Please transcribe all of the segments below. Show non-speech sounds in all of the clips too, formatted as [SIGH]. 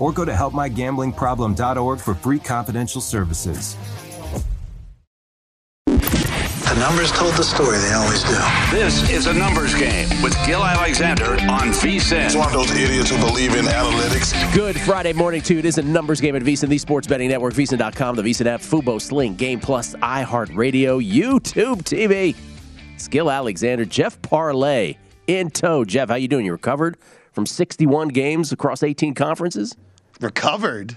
or go to helpmygamblingproblem.org for free confidential services. The numbers told the story, they always do. This is a numbers game with Gill Alexander on VSIN. It's one of those idiots who believe in analytics. Good Friday morning to you. It is a numbers game at VSIN, the sports betting network, VSIN.com, the VSIN app, Fubo, Sling, Game Plus, iHeartRadio, YouTube TV. It's Gill Alexander, Jeff Parlay in tow. Jeff, how you doing? You recovered from 61 games across 18 conferences? Recovered?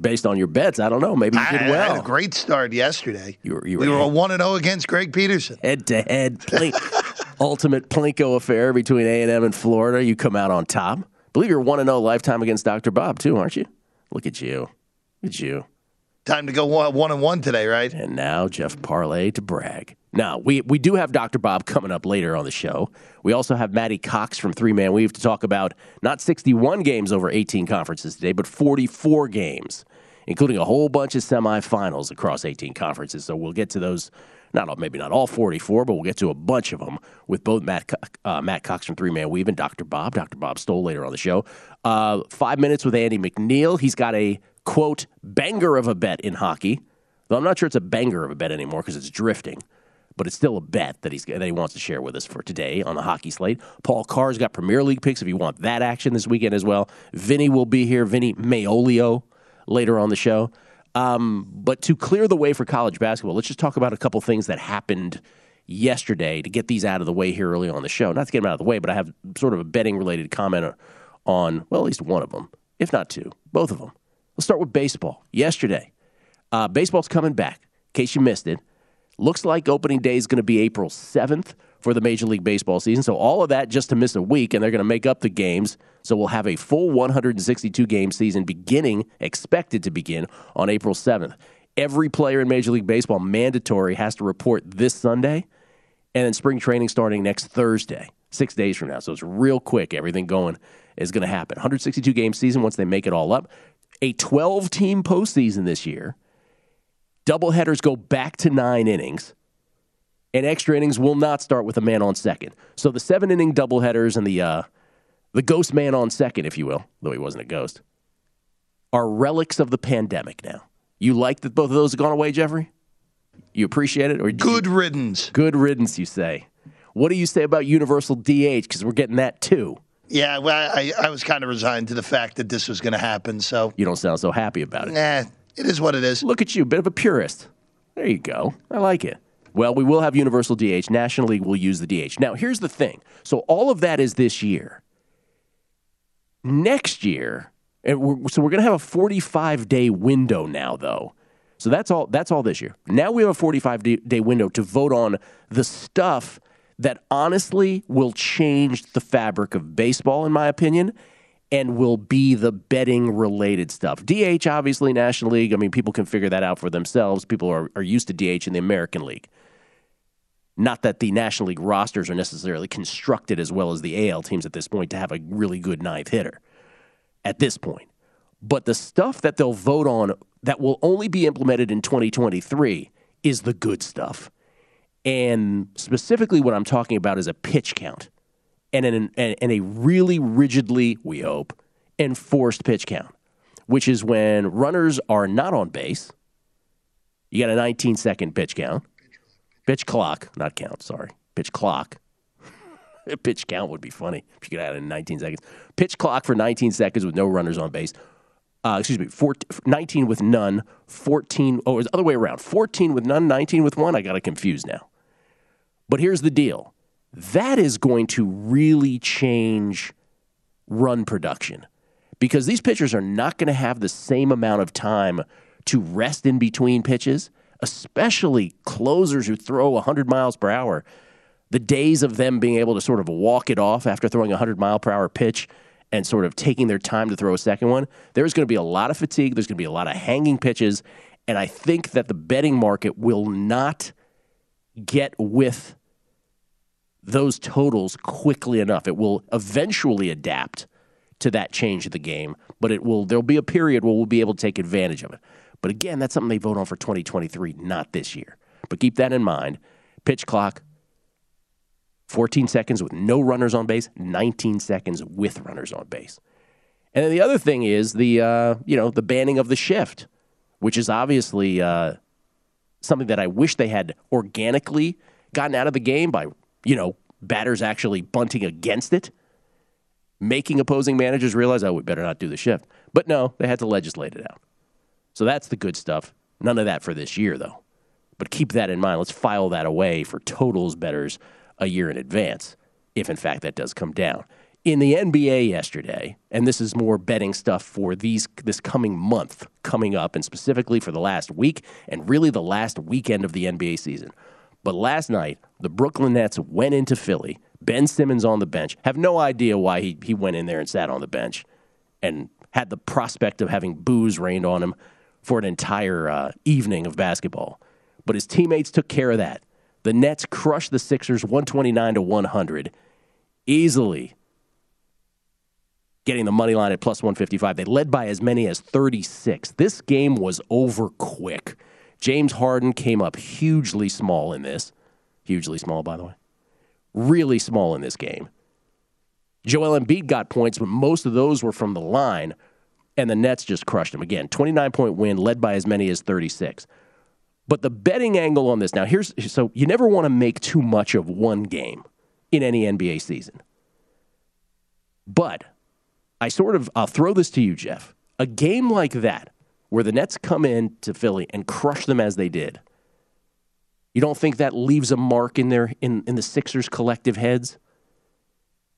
Based on your bets, I don't know. Maybe you did I, well. I had a great start yesterday. You were, you we were one and zero against Greg Peterson. head to head [LAUGHS] ultimate plinko affair between A and M and Florida. You come out on top. believe you're one and zero lifetime against Dr. Bob too, aren't you? Look at you, look at you. Time to go one, one and one today, right? And now Jeff Parlay to brag. Now we we do have Dr. Bob coming up later on the show. We also have Matty Cox from Three Man Weave to talk about not 61 games over 18 conferences today, but 44 games, including a whole bunch of semifinals across 18 conferences. So we'll get to those. Not all, maybe not all 44, but we'll get to a bunch of them with both Matt uh, Matt Cox from Three Man Weave and Dr. Bob. Dr. Bob Stoll later on the show. Uh, five minutes with Andy MacNeil. He's got a quote banger of a bet in hockey. Though I'm not sure it's a banger of a bet anymore because it's drifting but it's still a bet that he's that he wants to share with us for today on the hockey slate. Paul Carr's got Premier League picks if you want that action this weekend as well. Vinny will be here, Vinny Maolio, later on the show. Um, but to clear the way for college basketball, let's just talk about a couple things that happened yesterday to get these out of the way here early on the show. Not to get them out of the way, but I have sort of a betting related comment on well, at least one of them, if not two, both of them. Let's start with baseball. Yesterday, uh, baseball's coming back. In case you missed it, Looks like opening day is going to be April 7th for the Major League Baseball season. So all of that just to miss a week, and they're going to make up the games. So we'll have a full 162 game season beginning, expected to begin on April 7th. Every player in Major League Baseball mandatory has to report this Sunday, and then spring training starting next Thursday, six days from now. So it's real quick. Everything going is going to happen. 162 game season once they make it all up. A 12 team postseason this year doubleheaders go back to nine innings, and extra innings will not start with a man on second. So the seven inning doubleheaders and the uh, the ghost man on second, if you will, though he wasn't a ghost, are relics of the pandemic now. You like that both of those have gone away, Jeffrey? You appreciate it, or Good you- riddance. good riddance? You say. What do you say about universal DH? Because we're getting that too. Yeah, well, I, I was kind of resigned to the fact that this was going to happen. So, You don't sound so happy about it. nah, it is what it is. Look at you, a bit of a purist. There you go. I like it. Well, we will have universal DH. National League will use the DH. Now, here's the thing. So all of that is this year. Next year, we're, so we're going to have a 45 day window now, though. So that's all. That's all this year. Now we have a 45 day- day window to vote on the stuff that honestly will change the fabric of baseball, in my opinion, and will be the betting related stuff. DH, obviously, National League. I mean, people can figure that out for themselves. People are, are used to DH in the American League. Not that the National League rosters are necessarily constructed as well as the AL teams at this point to have a really good ninth hitter at this point. But the stuff that they'll vote on that will only be implemented in 2023 is the good stuff. And specifically, what I'm talking about is a pitch count and, an, and, a really rigidly, we hope, enforced pitch count, which is when runners are not on base. You got a 19 second pitch count, pitch clock, not count, sorry, pitch clock. [LAUGHS] pitch count would be funny if you could add in 19 seconds. Pitch clock for 19 seconds with no runners on base. Uh, excuse me, 14, 19 with none, 14, oh, it was the other way around. 14 with none, 19 with one. I got it confused now. But here's the deal that is going to really change run production because these pitchers are not going to have the same amount of time to rest in between pitches, especially closers who throw 100 miles per hour. The days of them being able to sort of walk it off after throwing a 100 mile per hour pitch and sort of taking their time to throw a second one, there's going to be a lot of fatigue. There's going to be a lot of hanging pitches. And I think that the betting market will not get with those totals quickly enough. It will eventually adapt to that change of the game, but it will there'll be a period where we'll be able to take advantage of it. But again, that's something they vote on for 2023, not this year. But keep that in mind. Pitch clock 14 seconds with no runners on base, 19 seconds with runners on base. And then the other thing is the uh, you know the banning of the shift, which is obviously uh, something that I wish they had organically gotten out of the game by you know batters actually bunting against it, making opposing managers realize oh we better not do the shift. But no, they had to legislate it out. So that's the good stuff. None of that for this year though. But keep that in mind. Let's file that away for totals betters a year in advance, if in fact that does come down. In the NBA yesterday, and this is more betting stuff for these this coming month coming up, and specifically for the last week and really the last weekend of the NBA season. But last night, the Brooklyn Nets went into Philly. Ben Simmons on the bench. Have no idea why he, he went in there and sat on the bench and had the prospect of having booze rained on him for an entire uh, evening of basketball. But his teammates took care of that. The Nets crushed the Sixers 129 to 100 easily. Getting the money line at plus 155. They led by as many as 36. This game was over quick. James Harden came up hugely small in this. Hugely small, by the way. Really small in this game. Joel Embiid got points, but most of those were from the line, and the Nets just crushed him. Again, 29 point win, led by as many as 36. But the betting angle on this now, here's so you never want to make too much of one game in any NBA season. But I sort of I'll throw this to you, Jeff. A game like that, where the Nets come in to Philly and crush them as they did, you don't think that leaves a mark in their in, in the Sixers collective heads?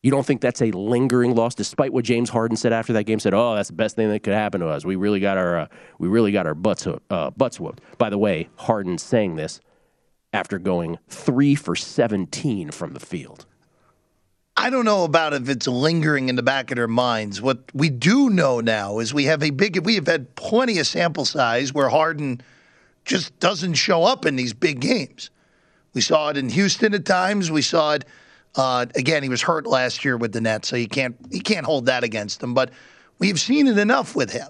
You don't think that's a lingering loss, despite what James Harden said after that game? Said, "Oh, that's the best thing that could happen to us. We really got our uh, we really got our butts uh, butts whooped." By the way, Harden saying this after going three for seventeen from the field. I don't know about if it's lingering in the back of their minds. What we do know now is we have a big. We have had plenty of sample size where Harden just doesn't show up in these big games. We saw it in Houston at times. We saw it uh, again, he was hurt last year with the Nets, so you can't you can't hold that against him. But we've seen it enough with him,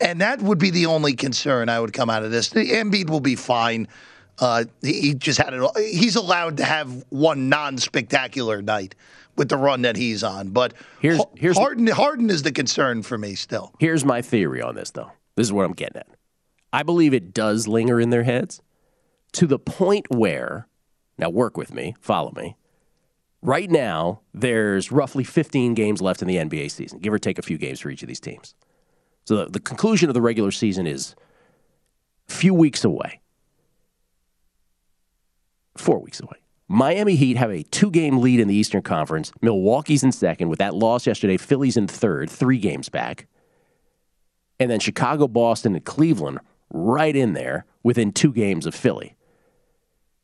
and that would be the only concern I would come out of this. The Embiid will be fine. Uh, he just had it. He's allowed to have one non-spectacular night with the run that he's on. But here's, here's Harden. Harden is the concern for me still. Here's my theory on this, though. This is what I'm getting at. I believe it does linger in their heads to the point where. Now, work with me. Follow me Right now, there's roughly 15 games left in the NBA season, give or take a few games for each of these teams. So the, the conclusion of the regular season is a few weeks away, four weeks away. Miami Heat have a two game lead in the Eastern Conference. Milwaukee's in second. With that loss yesterday, Philly's in third, three games back. And then Chicago, Boston, and Cleveland right in there within two games of Philly.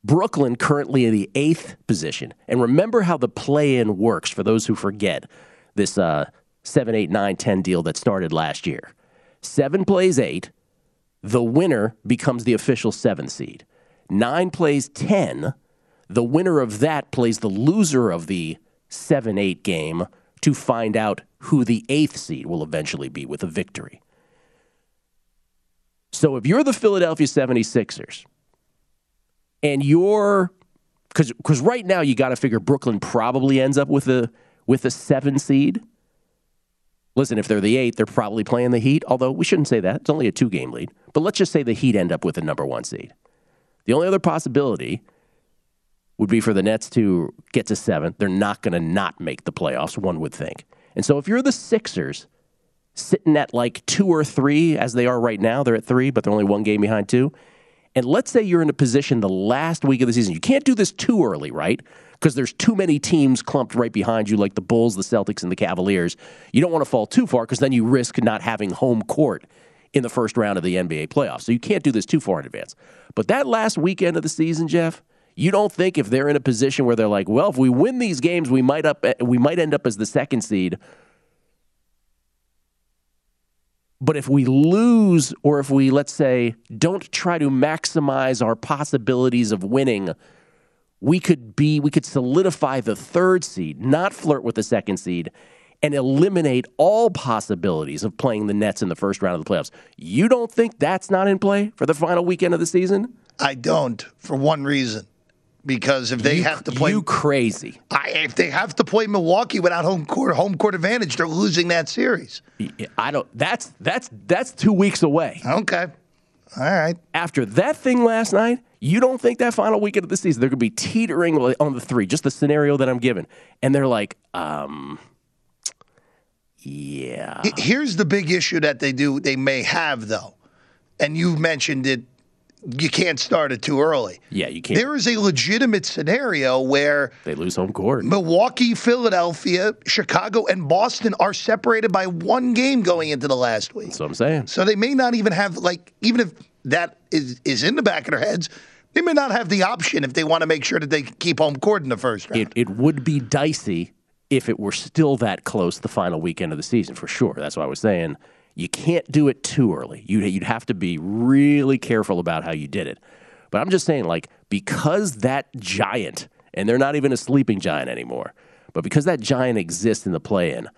Brooklyn currently in the eighth position. And remember how the play in works for those who forget this uh, 7, 8, 9, 10 deal that started last year. Seven plays eight, the winner becomes the official seventh seed. Nine plays 10, the winner of that plays the loser of the 7 8 game to find out who the eighth seed will eventually be with a victory. So if you're the Philadelphia 76ers, and you're because because right now you got to figure Brooklyn probably ends up with a with a seven seed. Listen, if they're the eight, they're probably playing the Heat. Although we shouldn't say that; it's only a two game lead. But let's just say the Heat end up with a number one seed. The only other possibility would be for the Nets to get to seven. They're not going to not make the playoffs. One would think. And so if you're the Sixers, sitting at like two or three as they are right now. They're at three, but they're only one game behind two. And let's say you're in a position the last week of the season. You can't do this too early, right? Because there's too many teams clumped right behind you, like the Bulls, the Celtics, and the Cavaliers. You don't want to fall too far because then you risk not having home court in the first round of the NBA playoffs. So you can't do this too far in advance. But that last weekend of the season, Jeff, you don't think if they're in a position where they're like, well, if we win these games, we might up we might end up as the second seed. But if we lose, or if we, let's say, don't try to maximize our possibilities of winning, we could be, we could solidify the third seed, not flirt with the second seed, and eliminate all possibilities of playing the Nets in the first round of the playoffs. You don't think that's not in play for the final weekend of the season? I don't, for one reason. Because if they you, have to play, you crazy. I, if they have to play Milwaukee without home court, home court advantage, they're losing that series. I don't. That's that's that's two weeks away. Okay, all right. After that thing last night, you don't think that final weekend of the season they're going to be teetering on the three? Just the scenario that I'm given, and they're like, um, yeah. Here's the big issue that they do they may have though, and you mentioned it. You can't start it too early. Yeah, you can't. There is a legitimate scenario where they lose home court. Milwaukee, Philadelphia, Chicago, and Boston are separated by one game going into the last week. That's what I'm saying. So they may not even have like even if that is is in the back of their heads, they may not have the option if they want to make sure that they keep home court in the first round. It, it would be dicey if it were still that close the final weekend of the season for sure. That's why I was saying you can't do it too early. You'd, you'd have to be really careful about how you did it. But I'm just saying, like, because that giant, and they're not even a sleeping giant anymore, but because that giant exists in the play in,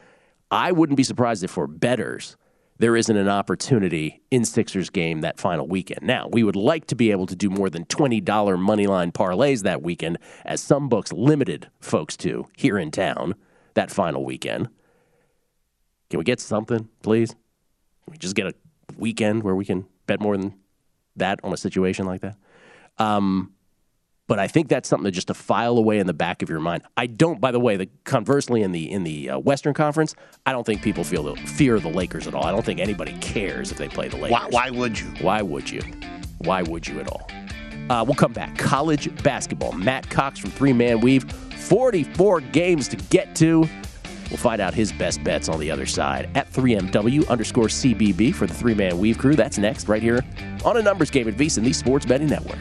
I wouldn't be surprised if for betters, there isn't an opportunity in Sixers game that final weekend. Now, we would like to be able to do more than $20 money line parlays that weekend, as some books limited folks to here in town that final weekend. Can we get something, please? Can we just get a weekend where we can bet more than that on a situation like that? Um, but I think that's something to just to file away in the back of your mind. I don't. By the way, the conversely in the in the uh, Western Conference, I don't think people feel the, fear of the Lakers at all. I don't think anybody cares if they play the Lakers. Why, why would you? Why would you? Why would you at all? Uh, we'll come back. College basketball. Matt Cox from Three Man Weave. 44 games to get to. We'll find out his best bets on the other side at 3MW underscore CBB for the three man weave crew. That's next, right here on a numbers game at VSiN, the Sports Betting Network.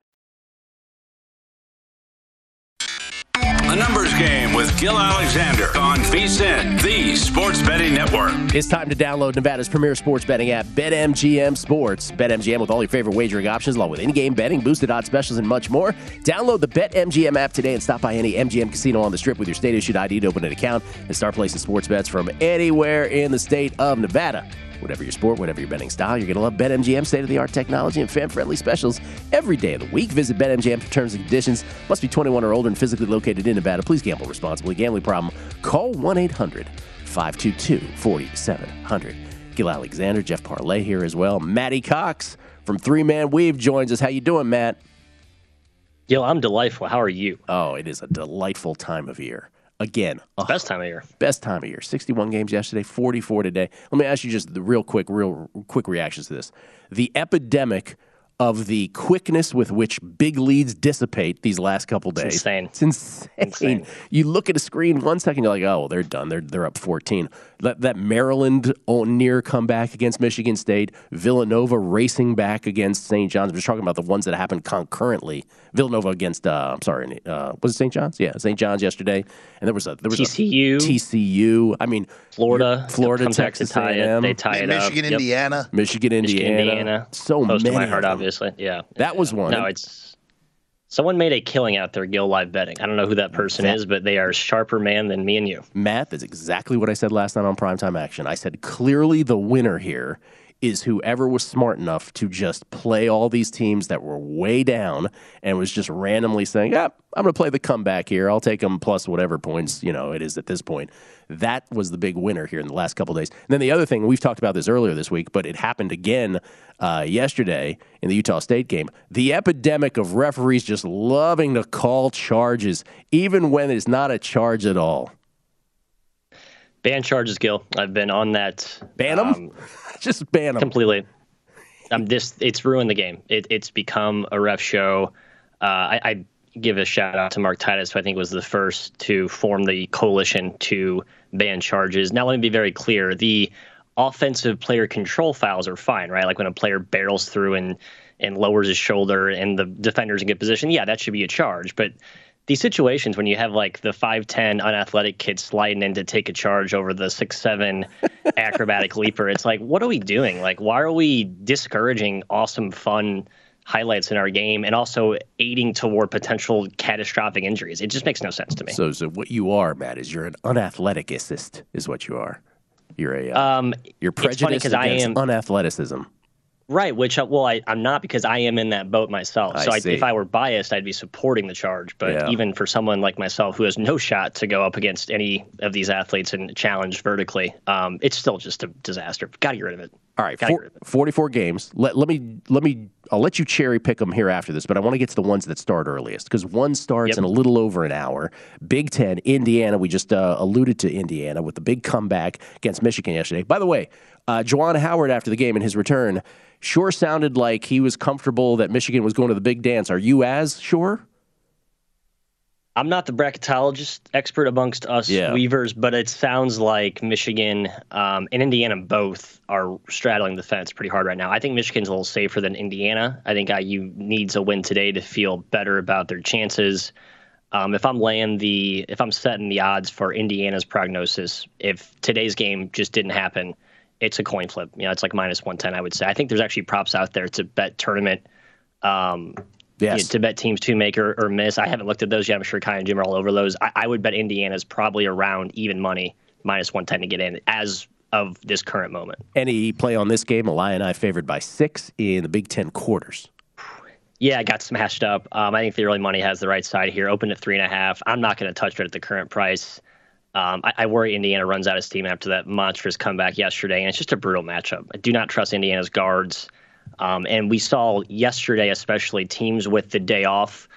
The Numbers Game with Gill Alexander on VSIN, the Sports Betting Network. It's time to download Nevada's premier sports betting app, BetMGM Sports. BetMGM with all your favorite wagering options, along with in-game betting, boosted odds specials, and much more. Download the BetMGM app today and stop by any MGM casino on the Strip with your state-issued ID to open an account and start placing sports bets from anywhere in the state of Nevada. Whatever your sport, whatever your betting style, you're going to love BetMGM state of the art technology and fan friendly specials every day of the week. Visit BetMGM for terms and conditions. Must be 21 or older and physically located in Nevada. Please gamble responsibly. Gambling problem? Call 1 800 522 4700. Gill Alexander, Jeff Parlay here as well. Matty Cox from Three Man Weave joins us. How you doing, Matt? Gill, I'm delightful. How are you? Oh, it is a delightful time of year. Again, Best time of year. best time of year. 61 games yesterday, 44 today. Let me ask you just the real quick, real quick reactions to this. The epidemic of the quickness with which big leads dissipate these last couple days. insane. It's insane. Insane. You look at a screen one second, you're like, oh, well, they're done. They're they're up 14. That that Maryland near comeback against Michigan State, Villanova racing back against St. John's. We're just talking about the ones that happened concurrently. Villanova against, uh, I'm sorry, uh, was it St. John's? Yeah, St. John's yesterday, and there was a there was TCU. a TCU. I mean, Florida. Florida, Texas to tie A&M. it. They tie it Michigan, up. Yep. Indiana. Michigan, Indiana. Michigan, Indiana. So Close many. to my heart, of Yeah. That was one. No, it's someone made a killing out there, Gill live betting. I don't know who that person That- is, but they are a sharper man than me and you. Matt, that's exactly what I said last night on Primetime Action. I said clearly the winner here is whoever was smart enough to just play all these teams that were way down and was just randomly saying, "Yeah, I'm going to play the comeback here. I'll take them plus whatever points you know it is at this point." That was the big winner here in the last couple of days. And then the other thing we've talked about this earlier this week, but it happened again uh, yesterday in the Utah State game. The epidemic of referees just loving to call charges, even when it's not a charge at all. Ban charges, Gill. I've been on that Ban them? um, [LAUGHS] just ban them. completely. Um, this it's ruined the game. It, it's become a ref show. Uh, I, I give a shout out to Mark Titus, who I think was the first to form the coalition to ban charges. Now, let me be very clear: the offensive player control fouls are fine, right? Like when a player barrels through and and lowers his shoulder, and the defender's in good position. Yeah, that should be a charge, but these situations when you have like the 5'10 unathletic kid sliding in to take a charge over the 6'7 acrobatic leaper, it's like, what are we doing? Like, why are we discouraging awesome, fun highlights in our game and also aiding toward potential catastrophic injuries? It just makes no sense to me. So, so what you are, Matt, is you're an unathleticist, is what you are. You're a uh, um, you're prejudiced 'cause I am- unathleticism. Right, which uh, well, I, I'm not because I am in that boat myself. I so I, if I were biased, I'd be supporting the charge. But Yeah. even for someone like myself who has no shot to go up against any of these athletes and challenge vertically, um, it's still just a disaster. Got to get rid of it. All right, four, get rid of it. 44 games. Let, let me let me I'll let you cherry pick them here after this, but I want to get to the ones that start earliest because one starts Yep. in a little over an hour. Big Ten, Indiana. We just uh, alluded to Indiana with the big comeback against Michigan yesterday. By the way, uh, Juwan Howard after the game and his return sure sounded like he was comfortable that Michigan was going to the big dance. Are you as sure? I'm not the bracketologist expert amongst us Yeah. Weavers, but it sounds like Michigan um, and Indiana both are straddling the fence pretty hard right now. I think Michigan's a little safer than Indiana. I think IU needs a win today to feel better about their chances. Um, if I'm laying the, if I'm setting the odds for Indiana's prognosis, if today's game just didn't happen, it's a coin flip. You know, it's like minus 110, I would say. I think there's actually props out there to bet tournament um, Yes. yeah, to bet teams to make or, or miss. I haven't looked at those yet. I'm sure Kai and Jim are all over those. I, I would bet Indiana's probably around even money, minus 110 to get in as of this current moment. Any play on this game? Illinois favored by six in the Big Ten quarters. Yeah, it got smashed up. Um, I think the early money has the right side here. Open at three and a half. I'm not going to touch it at the current price. Um, I, I worry Indiana runs out of steam after that monstrous comeback yesterday, and it's just a brutal matchup. I do not trust Indiana's guards. Um, and we saw yesterday, especially teams with the day off,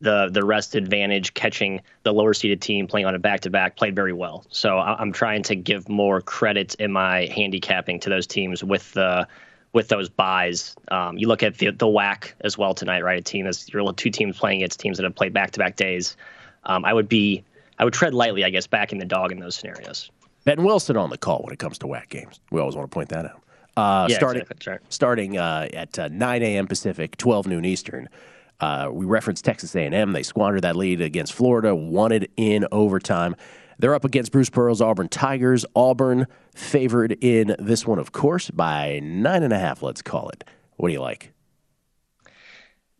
the the rest advantage, catching the lower seeded team playing on a back to back, played very well. So I, I'm trying to give more credit in my handicapping to those teams with the with those byes. Um, you look at the the WAC as well tonight, right? A team that's your two teams playing against teams that have played back to back days. Um, I would be I would tread lightly, I guess, backing the dog in those scenarios. Ben Wilson on the call when it comes to WAC games. We always want to point that out. Uh, Yeah, starting exactly. Right. starting uh, at uh, 9 a.m. Pacific, 12 noon Eastern. Uh, we referenced Texas A&M. They squandered that lead against Florida, won it in overtime. They're up against Bruce Pearl's Auburn Tigers. Auburn favored in this one, of course, by nine and a half. Let's call it. What do you like?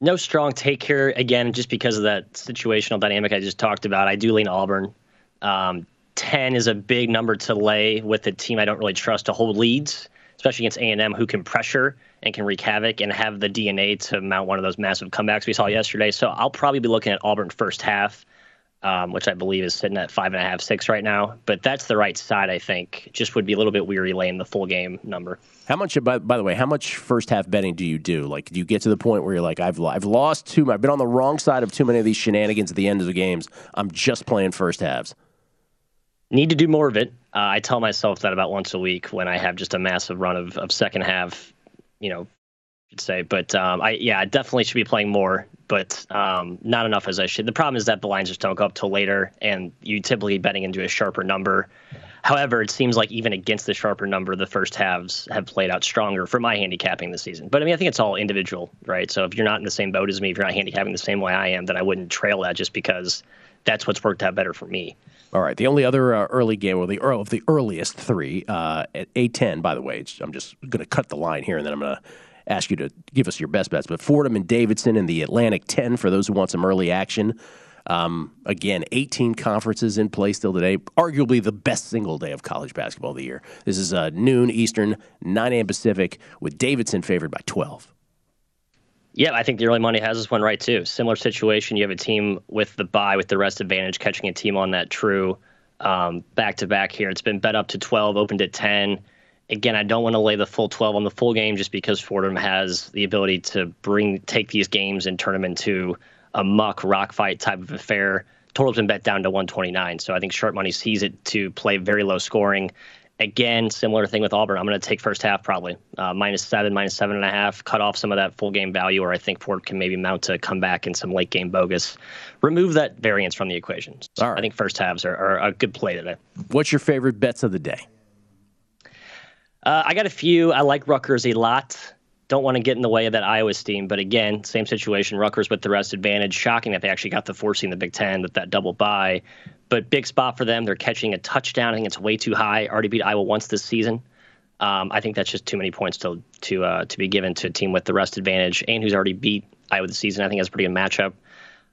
No strong take here again, just because of that situational dynamic I just talked about. I do lean Auburn. Um, Ten is a big number to lay with a team I don't really trust to hold leads, especially against A and M, who can pressure and can wreak havoc and have the DNA to mount one of those massive comebacks we saw yesterday. So I'll probably be looking at Auburn first half, um, which I believe is sitting at five and a half, six right now. But that's the right side, I think. Just would be a little bit weary laying the full game number. How much? By, by the way, how much first half betting do you do? Like, do you get to the point where you're like, I've I've lost too, much, I've been on the wrong side of too many of these shenanigans at the end of the games. I'm just playing first halves. Need to do more of it. Uh, I tell myself that about once a week when I have just a massive run of, of second half, you know, I should say. But um, I yeah, I definitely should be playing more, but um, not enough as I should. The problem is that the lines just don't go up till later, and you typically betting into a sharper number. However, it seems like even against the sharper number, the first halves have played out stronger for my handicapping this season. But I mean, I think it's all individual, right? So if you're not in the same boat as me, if you're not handicapping the same way I am, then I wouldn't trail that just because that's what's worked out better for me. All right. The only other uh, early game, or the early, of the earliest three, uh, at eight ten. By the way, I'm just going to cut the line here, and then I'm going to ask you to give us your best bets. But Fordham and Davidson in the Atlantic 10 for those who want some early action. Um, again, 18 conferences in play still today. Arguably the best single day of college basketball of the year. This is uh, noon Eastern, 9 a.m. Pacific, with Davidson favored by 12. Yeah, I think the early money has this one right too. Similar situation. You have a team with the bye with the rest advantage, catching a team on that true back to back here. It's been bet up to 12, opened at 10 again, I don't want to lay the full 12 on the full game just because Fordham has the ability to bring take these games and turn them into a muck rock fight type of affair. Total's been bet down to 129, so I think sharp money sees it to play very low scoring. Again, similar thing with Auburn. I'm going to take first half probably uh, minus seven, minus seven and a half. Cut off some of that full game value, or I think Ford can maybe mount to come back in some late game bogus. Remove that variance from the equation. So I think first halves are, are a good play today. What's your favorite bets of the day? Uh, I got a few. I like Rutgers a lot. Don't want to get in the way of that Iowa team, but again, same situation. Rutgers with the rest advantage. Shocking that they actually got the four in the Big Ten with that double bye, but big spot for them. They're catching a touchdown. I think it's way too high. Already beat Iowa once this season. Um, I think that's just too many points to to uh, to be given to a team with the rest advantage and who's already beat Iowa this season. I think that's a pretty good matchup.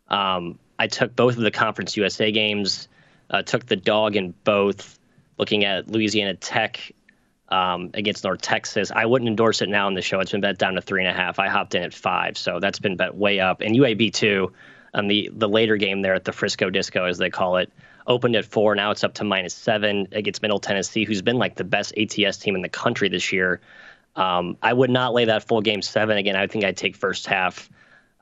Um, I took both of the Conference USA games. Uh, took the dog in both. Looking at Louisiana Tech um, against North Texas. I wouldn't endorse it now in the show. It's been bet down to three and a half. I hopped in at five, so that's been bet way up. And UAB too, um, the the later game there at the Frisco Disco, as they call it, opened at four. Now it's up to minus seven against Middle Tennessee, who's been like the best ATS team in the country this year. Um, I would not lay that full game seven again. I think I'd take first half.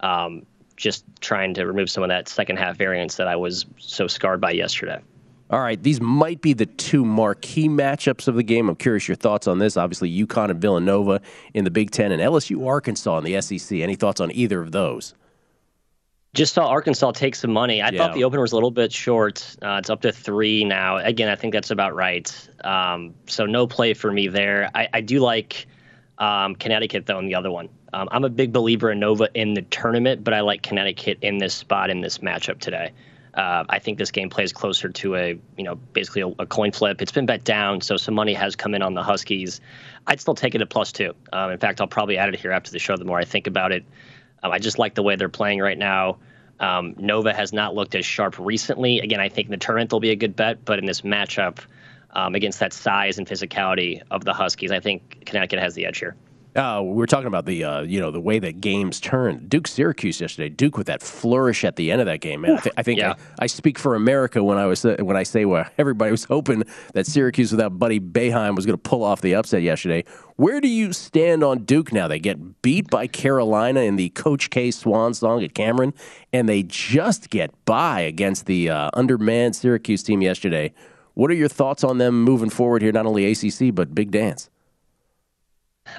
Um, just trying to remove some of that second half variance that I was so scarred by yesterday. All right, these might be the two marquee matchups of the game. I'm curious your thoughts on this. Obviously, UConn and Villanova in the Big Ten, and LSU Arkansas in the SEC. Any thoughts on either of those? Just saw Arkansas take some money. I yeah. thought the opener was a little bit short. Uh, it's up to three now. Again, I think that's about right. Um, so no play for me there. I, I do like um, Connecticut though in the other one. Um, I'm a big believer in Nova in the tournament, but I like Connecticut in this spot in this matchup today. Uh, I think this game plays closer to a, you know, basically a, a, coin flip. It's been bet down, so some money has come in on the Huskies. I'd still take it at plus two. Um, in fact, I'll probably add it here after the show. The more I think about it, um, I just like the way they're playing right now. Um, Nova has not looked as sharp recently. Again, I think in the tournament they'll be a good bet, but in this matchup um, against that size and physicality of the Huskies, I think Connecticut has the edge here. Uh, we were talking about the uh, you know the way that games turn. Duke Syracuse yesterday. Duke with that flourish at the end of that game. Man, I, th- I think yeah. I, I, speak for America when I was uh, when I say well, [LAUGHS] everybody was hoping that Syracuse without Buddy Boeheim was going to pull off the upset yesterday. Where do you stand on Duke now? They get beat by Carolina in the Coach K Swan song at Cameron, and they just get by against the uh, undermanned Syracuse team yesterday. What are your thoughts on them moving forward here? Not only ACC but Big Dance.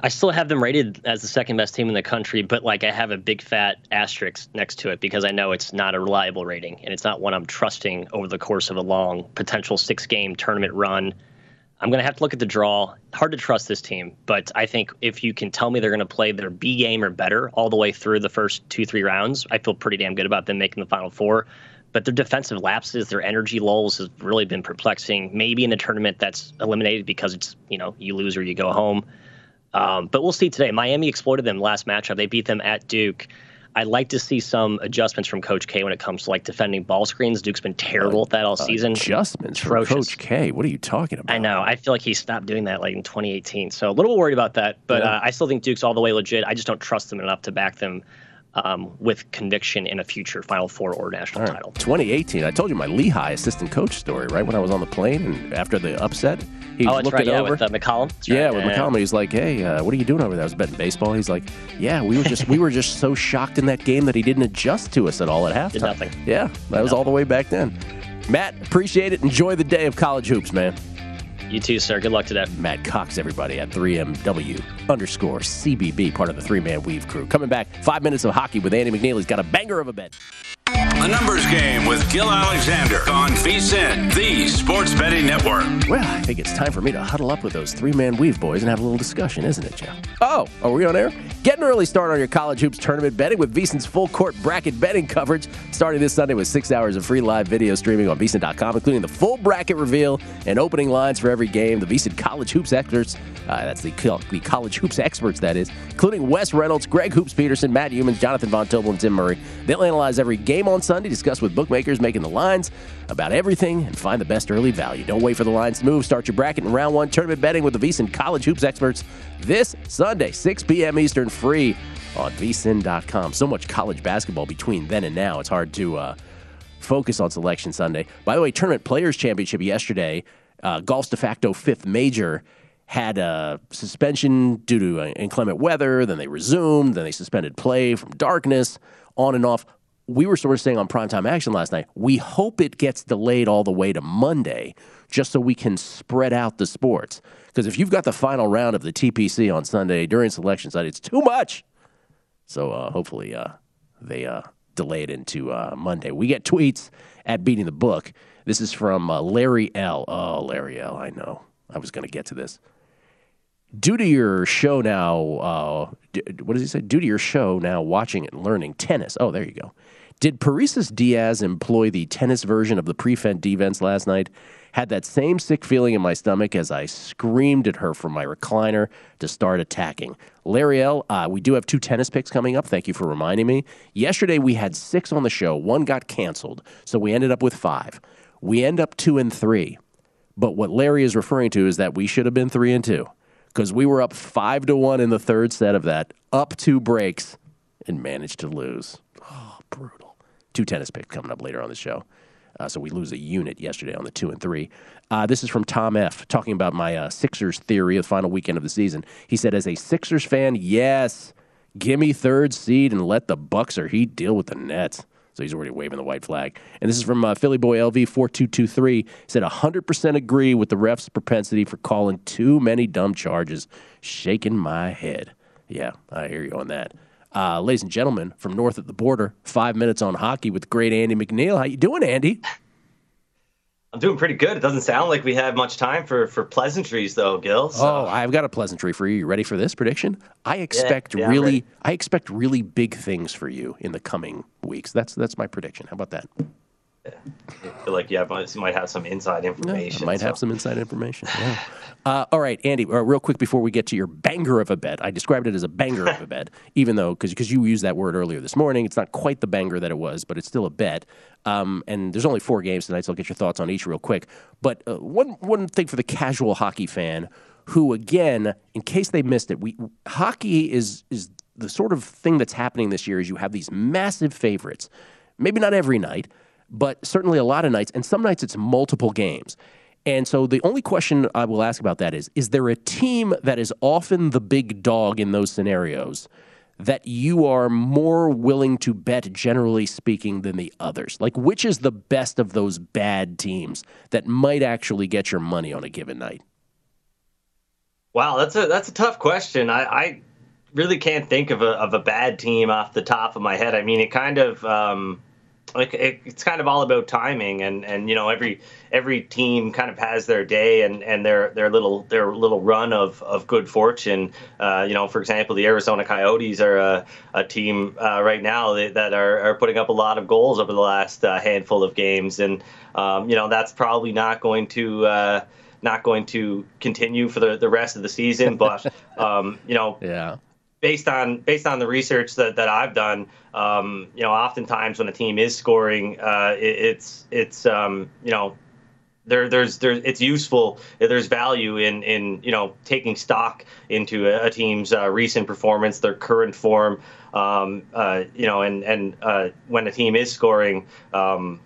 I still have them rated as the second best team in the country, but like I have a big fat asterisk next to it because I know it's not a reliable rating and it's not one I'm trusting over the course of a long potential six game tournament run. I'm going to have to look at the draw. Hard to trust this team, but I think if you can tell me they're going to play their B game or better all the way through the first two, three rounds, I feel pretty damn good about them making the final four. But their defensive lapses, their energy lulls has really been perplexing. Maybe in a tournament that's eliminated because it's, you know, you lose or you go home. Um, but we'll see today. Miami exploited them last matchup. They beat them at Duke. I'd like to see some adjustments from Coach K when it comes to like defending ball screens. Duke's been terrible at that all season. Adjustments from Coach K. What are you talking about? I know. I feel like he stopped doing that like in 2018. So a little worried about that. But yeah. uh, I still think Duke's all the way legit. I just don't trust them enough to back them um, with conviction in a future Final Four or national right. title. 2018. I told you my Lehigh assistant coach story, right? When I was on the plane and after the upset, he oh, looking right, yeah, over. with uh, McCollum. That's yeah, with yeah, McCollum. He's like, "Hey, uh, what are you doing over there?" I was betting baseball. He's like, "Yeah, we were just we were just so shocked in that game that he didn't adjust to us at all at halftime." Did nothing. Yeah, that was all the way back then. Matt, appreciate it. Enjoy the day of college hoops, man. You too, sir. Good luck today. Matt Cox, everybody, at 3MW underscore CBB, part of the three man weave crew. Coming back, five minutes of hockey with Andy MacNeil. He's got a banger of a bet. A numbers game with Gill Alexander on VSIN, the Sports Betting Network. Well, I think it's time for me to huddle up with those three man weave boys and have a little discussion, isn't it, Jeff? Oh, are we on air? Get an early start on your college hoops tournament betting with VSIN's full court bracket betting coverage starting this Sunday with six hours of free live video streaming on VSIN.com, including the full bracket reveal and opening lines for every game. The VSIN College Hoops experts, uh, that's the, the college hoops experts, that is, including Wes Reynolds, Greg Hoops Peterson, Matt Youmans, Jonathan Von Tobel, and Tim Murray. They'll analyze every game game on Sunday, discuss with bookmakers making the lines about everything, and find the best early value. Don't wait for the lines to move. Start your bracket in round one tournament betting with the VSIN College Hoops experts this Sunday, 6 p.m. Eastern, free on vsin.com. So much college basketball between then and now. It's hard to uh, focus on Selection Sunday. By the way, Tournament Players Championship yesterday, uh, golf's de facto fifth major had a suspension due to inclement weather. Then they resumed. Then they suspended play from darkness, on and off we were sort of saying on primetime action last night, we hope it gets delayed all the way to Monday just so we can spread out the sports. Because if you've got the final round of the TPC on Sunday during selection Sunday, it's too much. So uh, hopefully uh, they uh, delay it into uh, Monday. We get tweets at Beating the Book. This is from uh, Larry L. Oh, Larry L. I know. I was going to get to this. Due to your show now, uh, what does he say? Due to your show now, watching and learning tennis. Oh, there you go. Did Parrizas Diaz employ the tennis version of the prevent defense last night? Had that same sick feeling in my stomach as I screamed at her from my recliner to start attacking. Larry uh, we do have two tennis picks coming up. Thank you for reminding me. Yesterday we had six on the show. One got canceled, so we ended up with five. We end up two and three. But what Larry is referring to is that we should have been three and two because we were up five to one in the third set of that, up two breaks, and managed to lose. Oh, brutal two tennis picks coming up later on the show. Uh, so we lose a unit yesterday on the two and three. Uh, this is from Tom F. talking about my uh, Sixers theory of the final weekend of the season. He said, as a Sixers fan, yes, give me third seed and let the Bucks or Heat deal with the Nets. So he's already waving the white flag. And this is from uh, Philly Boy LV four two two three. Said hundred percent agree with the refs' propensity for calling too many dumb charges. Shaking my head. Yeah, I hear you on that. Uh, ladies and gentlemen, from north of the border, five minutes on hockey with great Andy MacNeil. How you doing, Andy? I'm doing pretty good. It doesn't sound like we have much time for for pleasantries, though, Gill. So. Oh, I've got a pleasantry for you. You ready for this prediction? I expect yeah, yeah, really, I expect really big things for you in the coming weeks. That's that's my prediction. How about that? I feel like you, have, might have some inside information. Yeah, might so. have some inside information. Yeah. [LAUGHS] uh, all right, Andy, uh, real quick before we get to your banger of a bet, I described it as a banger of a bet, [LAUGHS] even though, because you used that word earlier this morning, it's not quite the banger that it was, but it's still a bet. Um, and there's only four games tonight, so I'll get your thoughts on each real quick. But uh, one, one thing for the casual hockey fan who, again, in case they missed it, we hockey is is the sort of thing that's happening this year is you have these massive favorites. Maybe not every night, but certainly a lot of nights, and some nights it's multiple games. And so the only question I will ask about that is Is there a team that is often the big dog in those scenarios that you are more willing to bet, generally speaking, than the others? Like, which is the best of those bad teams that might actually get your money on a given night? Wow, that's a that's a tough question. I, I really can't think of a of a bad team off the top of my head. I mean, it kind of um, like it, it's kind of all about timing and and you know every every team kind of has their day and and their their little their little run of of good fortune. Uh, you know for example the Arizona Coyotes are a, a team uh, right now that, that are, are putting up a lot of goals over the last uh, handful of games. And um, you know that's probably not going to uh, not going to continue for the, the rest of the season. But [LAUGHS] um, you know yeah based on based on the research that, that I've done, um, you know, oftentimes when a team is scoring, uh, it, it's it's um, you know. There, there's, there, it's useful. There's value in, in, you know, taking stock into a, a team's uh, recent performance, their current form, um, uh, you know, and and uh, when a team is scoring, um,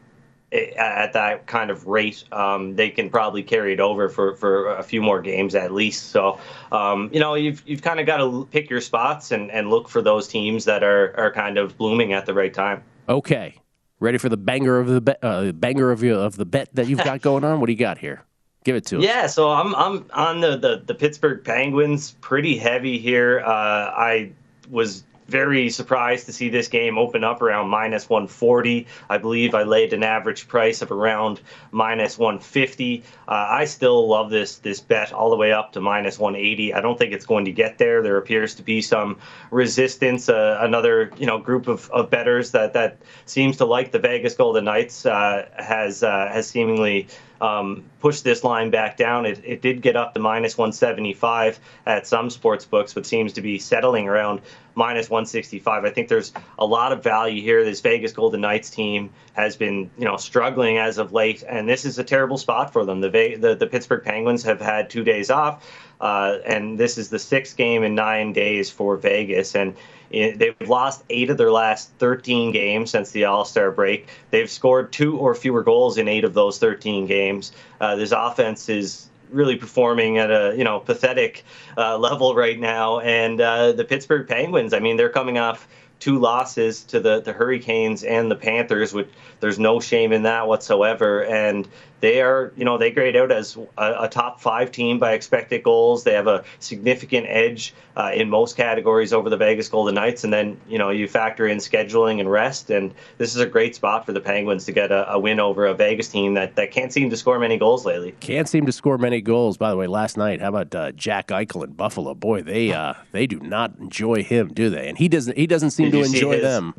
at that kind of rate, um, they can probably carry it over for, for a few more games at least. So, um, you know, you've you've kind of got to pick your spots and, and look for those teams that are, are kind of blooming at the right time. Okay, ready for the banger of the bet, uh, banger of, of the bet that you've got going on. What do you got here? Give it to us. Yeah, so I'm I'm on the the, the Pittsburgh Penguins pretty heavy here. Uh, I was very surprised to see this game open up around minus 140. I believe I laid an average price of around minus 150. Uh, I still love this this bet all the way up to minus 180. I don't think it's going to get there. There appears to be some resistance. Uh, another you know group of, of bettors that that seems to like the Vegas Golden Knights uh, has uh, has seemingly um, pushed this line back down. It, it did get up to minus 175 at some sports books, but seems to be settling around minus 165. I think there's a lot of value here. This Vegas Golden Knights team has been, you know, struggling as of late, and this is a terrible spot for them. The the, the Pittsburgh Penguins have had two days off, uh, and this is the sixth game in nine days for Vegas, and They've lost eight of their last 13 games since the All Star break. They've scored two or fewer goals in eight of those 13 games. Uh, this offense is really performing at a you know pathetic uh, level right now. And uh, the Pittsburgh Penguins, I mean, they're coming off two losses to the, the Hurricanes and the Panthers, which there's no shame in that whatsoever. And they are, you know, they grade out as a, a top five team by expected goals. They have a significant edge uh, in most categories over the Vegas Golden Knights. And then, you know, you factor in scheduling and rest. And this is a great spot for the Penguins to get a, a win over a Vegas team that, that can't seem to score many goals lately. Can't seem to score many goals. By the way, last night, how about uh, Jack Eichel in Buffalo? Boy, they uh, they do not enjoy him, do they? And he doesn't he doesn't seem to enjoy them.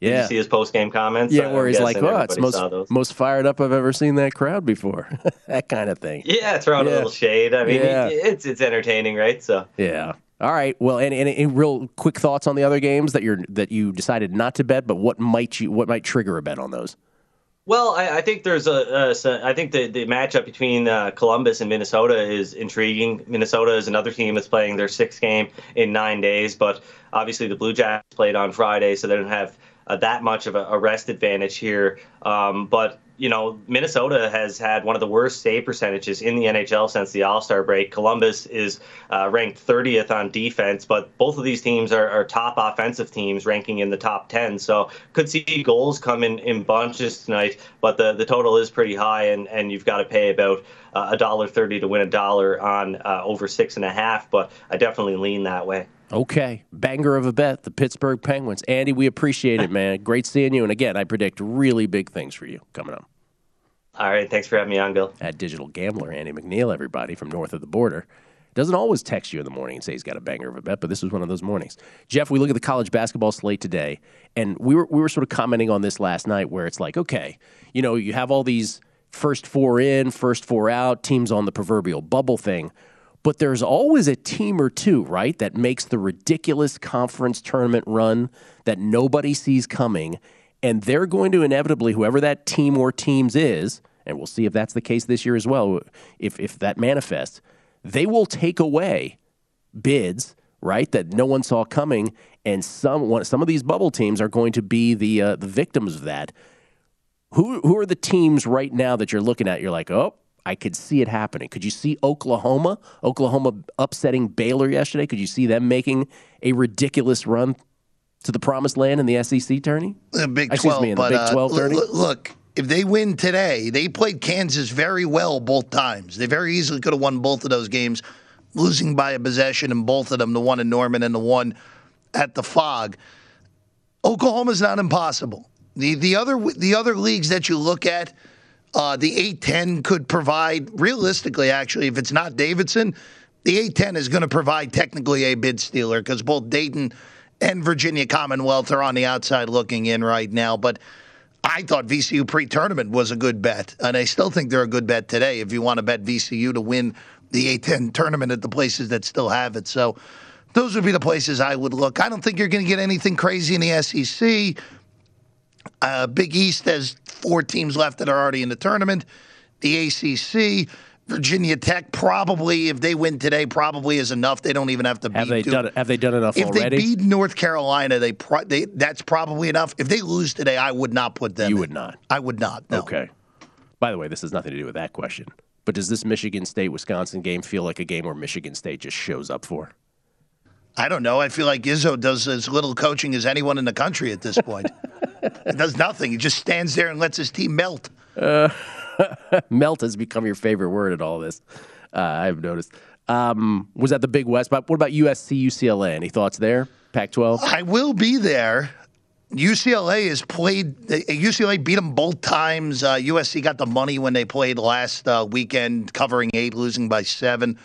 Yeah. Did you see his post game comments? Yeah, where he's like, "Oh, it's most most fired up I've ever seen that crowd before." [LAUGHS] that kind of thing. Yeah, throwing yeah. a little shade. I mean, yeah. it's it's entertaining, right? So yeah. All right. Well, and, and, and, real quick thoughts on the other games that you're that you decided not to bet, but what might you what might trigger a bet on those? Well, I, I think there's a, a, I think the, the matchup between uh, Columbus and Minnesota is intriguing. Minnesota is another team that's playing their sixth game in nine days, but obviously the Blue Jackets played on Friday, so they don't have uh, that much of a, a rest advantage here. Um, but you know, Minnesota has had one of the worst save percentages in the NHL since the All Star break. Columbus is uh, ranked 30th on defense, but both of these teams are, are, top offensive teams, ranking in the top 10. So could see goals come in, in bunches tonight, but the, the total is pretty high, and, and you've got to pay about uh, a dollar thirty to win a dollar on uh, over six and a half. But I definitely lean that way. Okay. Banger of a bet, the Pittsburgh Penguins. Andy, we appreciate it, man. Great seeing you. And again, I predict really big things for you coming up. All right. Thanks for having me on, Gill. At Digital Gambler, Andy MacNeil, everybody from north of the border. Doesn't always text you in the morning and say he's got a banger of a bet, but this was one of those mornings. Jeff, we look at the college basketball slate today, and we were we were sort of commenting on this last night where it's like, okay, you know, you have all these first four in, first four out, teams on the proverbial bubble thing but there's always a team or two, right, that makes the ridiculous conference tournament run that nobody sees coming. And they're going to inevitably, whoever that team or teams is, and we'll see if that's the case this year as well, if, if that manifests, they will take away bids, right, that no one saw coming. And some, some of these bubble teams are going to be the, uh, the victims of that. Who, who are the teams right now that you're looking at? You're like, oh, I could see it happening. Could you see Oklahoma, Oklahoma upsetting Baylor yesterday? Could you see them making a ridiculous run to the promised land in the SEC tourney? The Big 12, me, in but, the Big 12 uh, look, if they win today, they played Kansas very well both times. They very easily could have won both of those games, losing by a possession in both of them, the one in Norman and the one at the Phog. Oklahoma's not impossible. The the other the other leagues that you look at, uh, the A10 could provide realistically. Actually, if it's not Davidson, the A10 is going to provide technically a bid stealer because both Dayton and Virginia Commonwealth are on the outside looking in right now. But I thought VCU pre-tournament was a good bet, and I still think they're a good bet today. If you want to bet VCU to win the A10 tournament at the places that still have it, so those would be the places I would look. I don't think you're going to get anything crazy in the SEC. Uh, Big East has four teams left that are already in the tournament. The ACC, Virginia Tech, probably if they win today, probably is enough. They don't even have to Have beat. they Duke. done? Have they done enough If already? they beat North Carolina, they, pro- they that's probably enough. If they lose today, I would not put them. you in. would not. I would not. No. Okay. By the way, this has nothing to do with that question. But does this Michigan State Wisconsin game feel like a game where Michigan State just shows up for? I don't know. I feel like Izzo does as little coaching as anyone in the country at this point. [LAUGHS] he does nothing. He just stands there and lets his team melt. Uh, [LAUGHS] melt has become your favorite word in all this. Uh, I've noticed. Um, was that the Big West? But what about USC, UCLA? Any thoughts there? Pac-12. I will be there. UCLA has played. UCLA beat them both times. Uh, USC got the money when they played last uh, weekend, covering eight, losing by seven.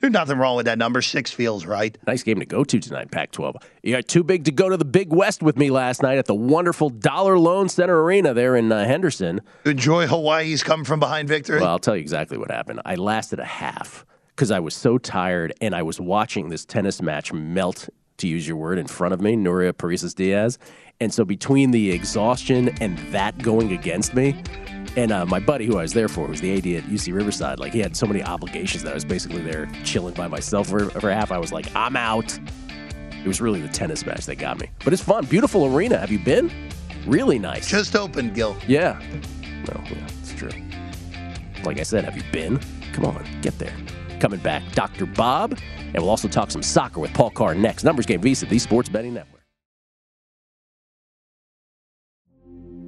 There's nothing wrong with that number. Six feels right. Nice game to go to tonight, Pac-12. You got too big to go to the Big West with me last night at the wonderful Dollar Loan Center Arena there in uh, Henderson. Enjoy Hawaii's come from behind victory. Well, I'll tell you exactly what happened. I lasted a half because I was so tired and I was watching this tennis match melt, to use your word, in front of me, Nuria Parrizas Diaz. And so between the exhaustion and that going against me, and uh, my buddy who I was there for, who's the AD at UC Riverside, like he had so many obligations that I was basically there chilling by myself for, for half. I was like, I'm out. It was really the tennis match that got me. But it's fun. Beautiful arena. Have you been? Really nice. Just opened, Gill. Yeah. No, yeah, it's true. Like I said, have you been? Come on, get there. Coming back, Dr. Bob, and we'll also talk some soccer with Paul Carr next. Numbers Game VSiN, the Sports Betting Network.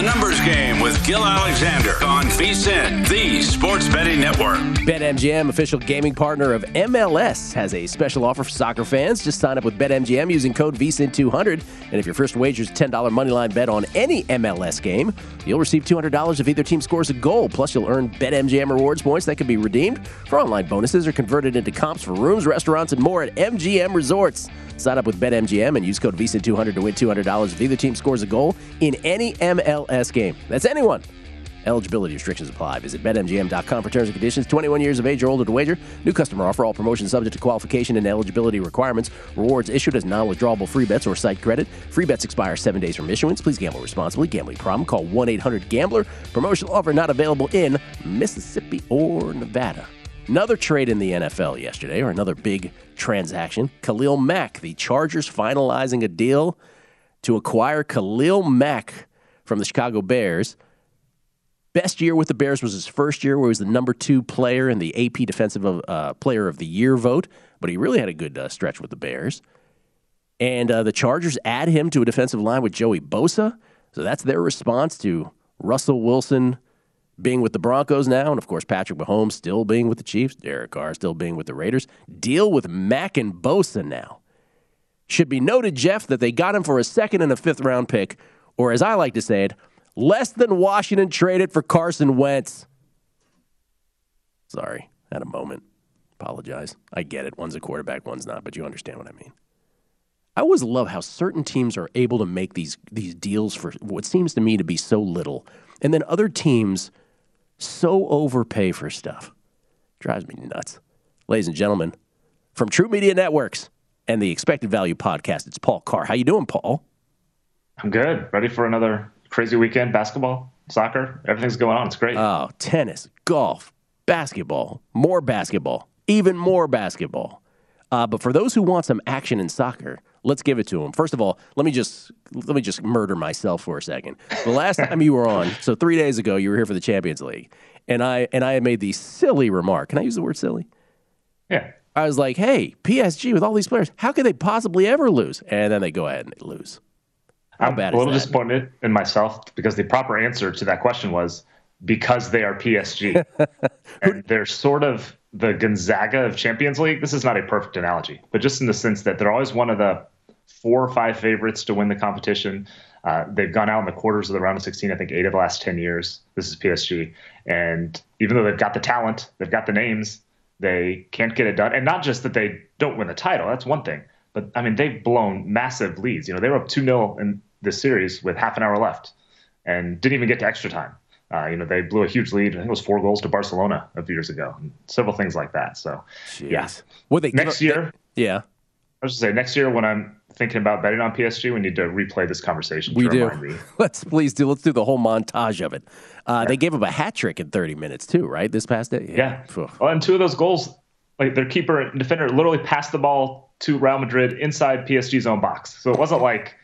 The Numbers Game with Gill Alexander on VSIN, the Sports Betting Network. BetMGM, official gaming partner of MLS, has a special offer for soccer fans. Just sign up with BetMGM using code VSIN200. And if your first wager is a $10 moneyline bet on any MLS game, you'll receive $200 if either team scores a goal. Plus, you'll earn BetMGM rewards points that can be redeemed for online bonuses or converted into comps for rooms, restaurants, and more at MGM Resorts. Sign up with BetMGM and use code VSIN200 to win $200 if either team scores a goal in any MLS game. That's anyone. Eligibility restrictions apply. Visit BetMGM.com for terms and conditions. 21 years of age or older to wager. New customer offer. All promotions subject to qualification and eligibility requirements. Rewards issued as non-withdrawable free bets or site credit. Free bets expire seven days from issuance. Please gamble responsibly. Gambling problem? Call 1-800-GAMBLER. Promotional offer not available in Mississippi or Nevada. Another trade in the NFL yesterday, or another big transaction. Khalil Mack, the Chargers finalizing a deal to acquire Khalil Mack from the Chicago Bears. Best year with the Bears was his first year, where he was the number two player in the AP Defensive uh, Player of the Year vote, but he really had a good uh, stretch with the Bears. And uh, the Chargers add him to a defensive line with Joey Bosa. So that's their response to Russell Wilson being with the Broncos now, and of course Patrick Mahomes still being with the Chiefs, Derek Carr still being with the Raiders. Deal with Mack and Bosa now. Should be noted, Jeff, that they got him for a second and a fifth round pick, or as I like to say it, less than Washington traded for Carson Wentz. Sorry, had a moment. Apologize. I get it. One's a quarterback, one's not, but you understand what I mean. I always love how certain teams are able to make these these deals for what seems to me to be so little, and then other teams so overpay for stuff. Drives me nuts. Ladies and gentlemen, from TruMedia Networks and the Expected Value Podcast, it's Paul Carr. How you doing, Paul? I'm good. Ready for another crazy weekend? Basketball, soccer, everything's going on. It's great. Oh, tennis, golf, basketball, more basketball, even more basketball. Uh, but for those who want some action in soccer, let's give it to him. First of all, let me just let me just murder myself for a second. The last [LAUGHS] time you were on, so three days ago, you were here for the Champions League, and I and I made the silly remark. Can I use the word silly? Yeah. I was like, "Hey, PSG with all these players, how could they possibly ever lose?" And then they go ahead and they lose. How I'm bad a little is that? disappointed in myself because the proper answer to that question was because they are PSG. [LAUGHS] and they're sort of the Gonzaga of Champions League. This is not a perfect analogy, but just in the sense that they're always one of the four or five favorites to win the competition. Uh, they've gone out in the quarters of the round of 16, I think, eight of the last 10 years. This is PSG. And even though they've got the talent, they've got the names, they can't get it done. And not just that they don't win the title, that's one thing. But I mean, they've blown massive leads. You know, they were up 2 0 in this series with half an hour left and didn't even get to extra time. Uh, you know, they blew a huge lead. I think it was four goals to Barcelona a few years ago, and several things like that. So, Jeez. yeah. Well, they next they- year, yeah, I was going to say next year when I'm thinking about betting on PSG, we need to replay this conversation. we to do. remind me. [LAUGHS] Let's please do. Let's do the whole montage of it. Uh, They gave up a hat trick in 30 minutes too, right? This past day. Yeah. Phew. Well, and two of those goals, like their keeper and defender literally passed the ball to Real Madrid inside PSG's own box. So it wasn't like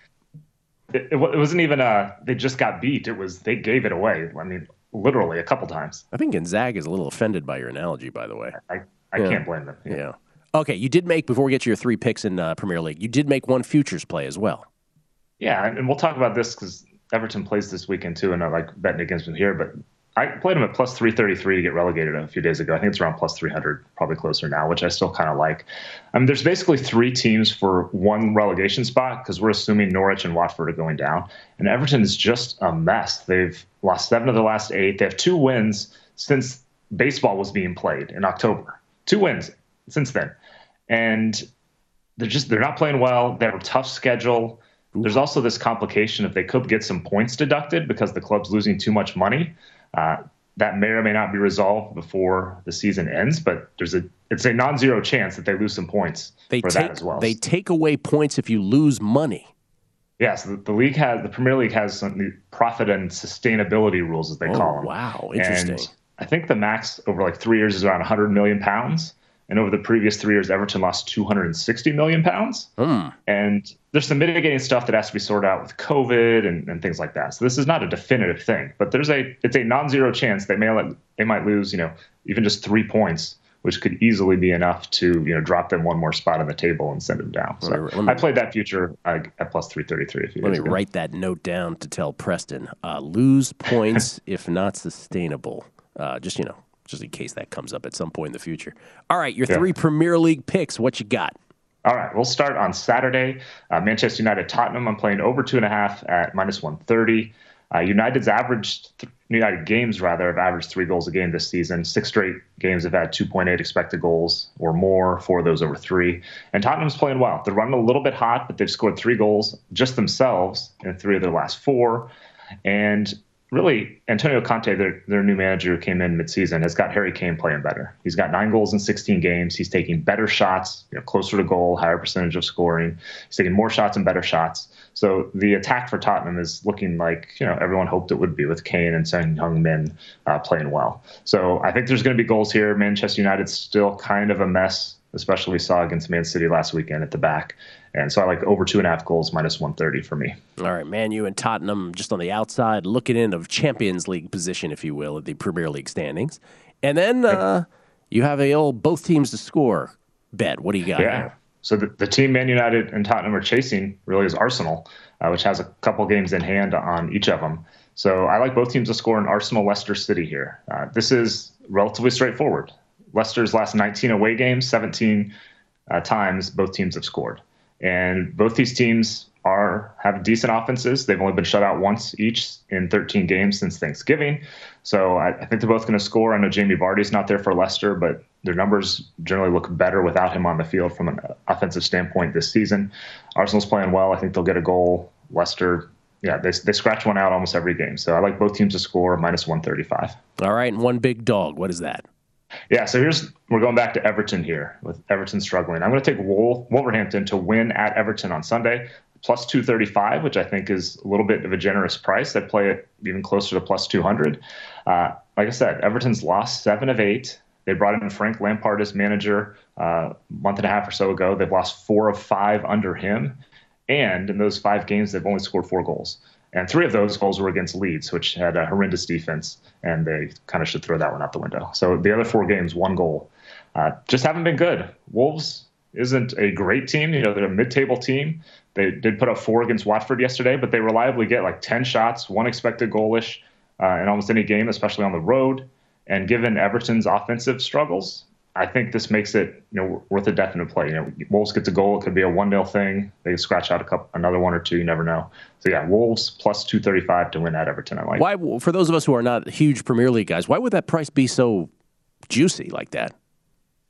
it, it wasn't even a they just got beat. It was they gave it away. I mean, literally a couple times. I think Gonzaga is a little offended by your analogy, by the way. I I Yeah. can't blame them. Yeah. Okay, you did make before we get to your three picks in uh, Premier League. You did make one futures play as well. Yeah, and we'll talk about this because Everton plays this weekend too, and I like betting against them here. But I played them at plus 333 to get relegated a few days ago. I think it's around plus 300, probably closer now, which I still kind of like. I mean, there's basically three teams for one relegation spot because we're assuming Norwich and Watford are going down. And Everton is just a mess. They've lost seven of the last eight. They have two wins since baseball was being played in October. Two wins since then. And they're just they're not playing well. They have a tough schedule. There's also this complication if they could get some points deducted because the club's losing too much money. Uh, that may or may not be resolved before the season ends, but there's a it's a non-zero chance that they lose some points They for take that as well. they take away points if you lose money. Yes, the, the league has the Premier League has some the profit and sustainability rules as they Oh, call them. wow. Interesting. And I think the max over like three years is around 100 million pounds, and over the previous three years, Everton lost 260 million pounds. Hmm. And there's some mitigating stuff that has to be sorted out with COVID and, and things like that. So this is not a definitive thing, but there's a it's a non-zero chance they may let, they might lose you know even just three points. Which could easily be enough to you know drop them one more spot on the table and send them down. So me- me- I played that future uh, at plus three thirty three. Let me write that note down to tell Preston. Uh, lose points [LAUGHS] if not sustainable. Uh, just you know, just in case that comes up at some point in the future. All right, your Yeah. three Premier League picks. What you got? All right, we'll start on Saturday. Uh, Manchester United Tottenham. I'm playing over two and a half at minus 130. Uh, United's averaged, th- United games rather, have averaged three goals a game this season. Six straight games have had 2.8 expected goals or more, four of those over three. And Tottenham's playing well. They're running a little bit hot, but they've scored three goals just themselves in three of their last four. And really Antonio Conte, their, their new manager who came in midseason, has got Harry Kane playing better. He's got nine goals in 16 games. He's taking better shots, you know, closer to goal, higher percentage of scoring. He's taking more shots and better shots. So the attack for Tottenham is looking like you know everyone hoped it would be with Kane and Son Heung-min uh, playing well. So I think there's going to be goals here. Manchester United's still kind of a mess, especially we saw against Man City last weekend at the back. And so I like over two and a half goals minus 130 for me. All right, Man U and Tottenham just on the outside, looking in of Champions League position, if you will, at the Premier League standings. And then uh, you have a old both teams to score bet. What do you got? Yeah. Here? So the, the team Man United and Tottenham are chasing really is Arsenal, uh, which has a couple games in hand on each of them. So I like both teams to score in Arsenal Leicester City here. Uh, this is relatively straightforward. Leicester's last 19 away games, 17 uh, times both teams have scored. And both these teams are have decent offenses. They've only been shut out once each in 13 games since Thanksgiving. So I, I think they're both going to score. I know Jamie Vardy's not there for Leicester, but their numbers generally look better without him on the field from an offensive standpoint this season. Arsenal's playing well. I think they'll get a goal. Leicester, yeah, they, they scratch one out almost every game. So I like both teams to score minus 135. All right, and one big dog. What is that? Yeah, so here's we're going back to Everton here with Everton struggling. I'm going to take Wolverhampton to win at Everton on Sunday, plus 235, which I think is a little bit of a generous price. I'd play it even closer to plus 200. Uh, like I said, Everton's lost seven of eight. They brought in Frank Lampard as manager uh, a month and a half or so ago. They've lost four of five under him, and in those five games, they've only scored four goals. And three of those goals were against Leeds, which had a horrendous defense, and they kind of should throw that one out the window. So the other four games, one goal, uh, just haven't been good. Wolves isn't a great team. You know, they're a mid-table team. They did put up four against Watford yesterday, but they reliably get like 10 shots, one expected goalish uh, in almost any game, especially on the road. And given Everton's offensive struggles, I think this makes it you know worth a definite play. You know, Wolves gets a goal; it could be a one 0 thing. They scratch out a couple, another one or two. You never know. So yeah, Wolves plus two thirty five to win at Everton. I like. Why, for those of us who are not huge Premier League guys, why would that price be so juicy like that?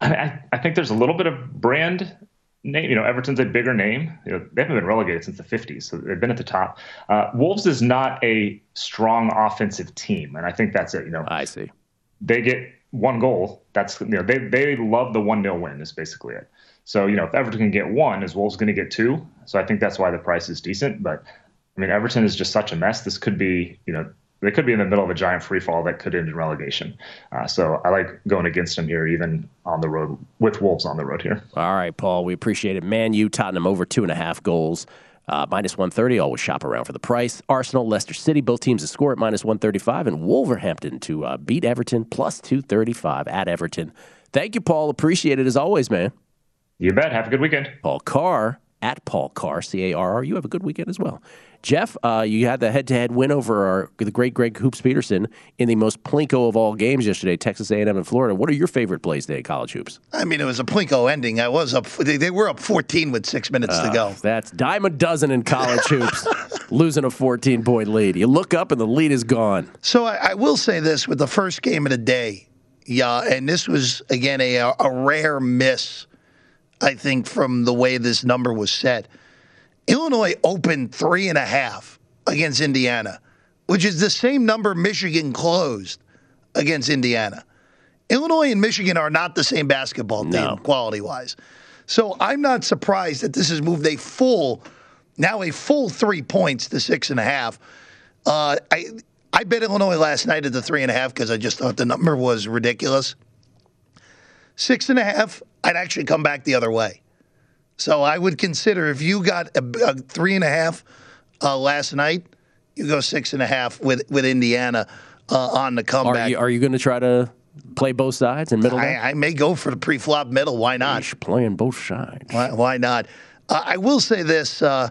I, I think there's a little bit of brand name. You know, Everton's a bigger name. You know, they haven't been relegated since the 50s, so they've been at the top. Uh, Wolves is not a strong offensive team, and I think that's it. You know, I see. They get one goal. That's you know they they love the one 0 win is basically it. So you know if Everton can get one, is Wolves going to get two? So I think that's why the price is decent. But I mean Everton is just such a mess. This could be you know they could be in the middle of a giant free fall that could end in relegation. Uh, so I like going against them here, even on the road with Wolves on the road here. All right, Paul, we appreciate it. Man U Tottenham over two and a half goals. Uh, minus 130, always shop around for the price. Arsenal, Leicester City, both teams to score at minus 135, and Wolverhampton to uh, beat Everton plus 235 at Everton. Thank you, Paul. Appreciate it as always, man. You bet. Have a good weekend. Paul Carr at Paul Carr, C A R R. You have a good weekend as well. Jeff, uh, you had the head-to-head win over our, the great Greg Hoops Peterson in the most plinko of all games yesterday, Texas A&M and Florida. What are your favorite plays today, college hoops? I mean, it was a plinko ending. I was up. They, they were up 14 with six minutes uh, to go. That's dime a dozen in college hoops, [LAUGHS] losing a 14-point lead. You look up and the lead is gone. So I, I will say this: with the first game of the day, yeah, and this was again a, a rare miss. I think from the way this number was set Illinois opened three and a half against Indiana, which is the same number Michigan closed against Indiana. Illinois and Michigan are not the same basketball team no. quality wise. So I'm not surprised that this has moved a full, now a full three points to six and a half. Uh, I I bet Illinois last night at the three and a half because I just thought the number was ridiculous. Six and a half, I'd actually come back the other way. So I would consider if you got a, a three and a half uh, last night, you go six and a half with with Indiana uh, on the comeback. Are you, are you going to try to play both sides and middle? I, I, may go for the pre-flop middle. Why not? playing both sides. Why, why not? Uh, I will say this uh,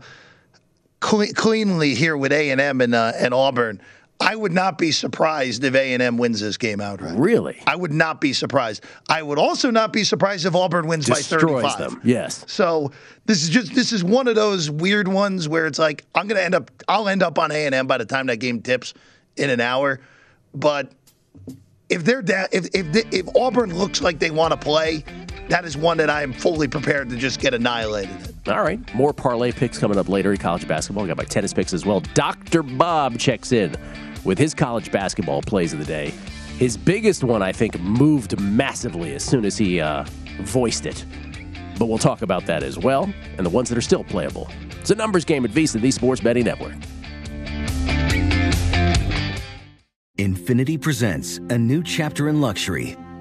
cleanly here with A and M and uh, and Auburn. I would not be surprised if A&M wins this game outright. Really? I would not be surprised. I would also not be surprised if Auburn wins Destroys by 35. them. Yes. So this is just this is one of those weird ones where it's like I'm going to end up I'll end up on A&M by the time that game tips in an hour, but if they're down, if if if Auburn looks like they want to play, that is one that I am fully prepared to just get annihilated. All right, more parlay picks coming up later in college basketball. I got my tennis picks as well. Dr. Bob checks in with his college basketball plays of the day. His biggest one, I think, moved massively as soon as he uh, voiced it. But we'll talk about that as well, and the ones that are still playable. It's a numbers game at VSIN, the Sports Betting Network. Infiniti presents a new chapter in luxury,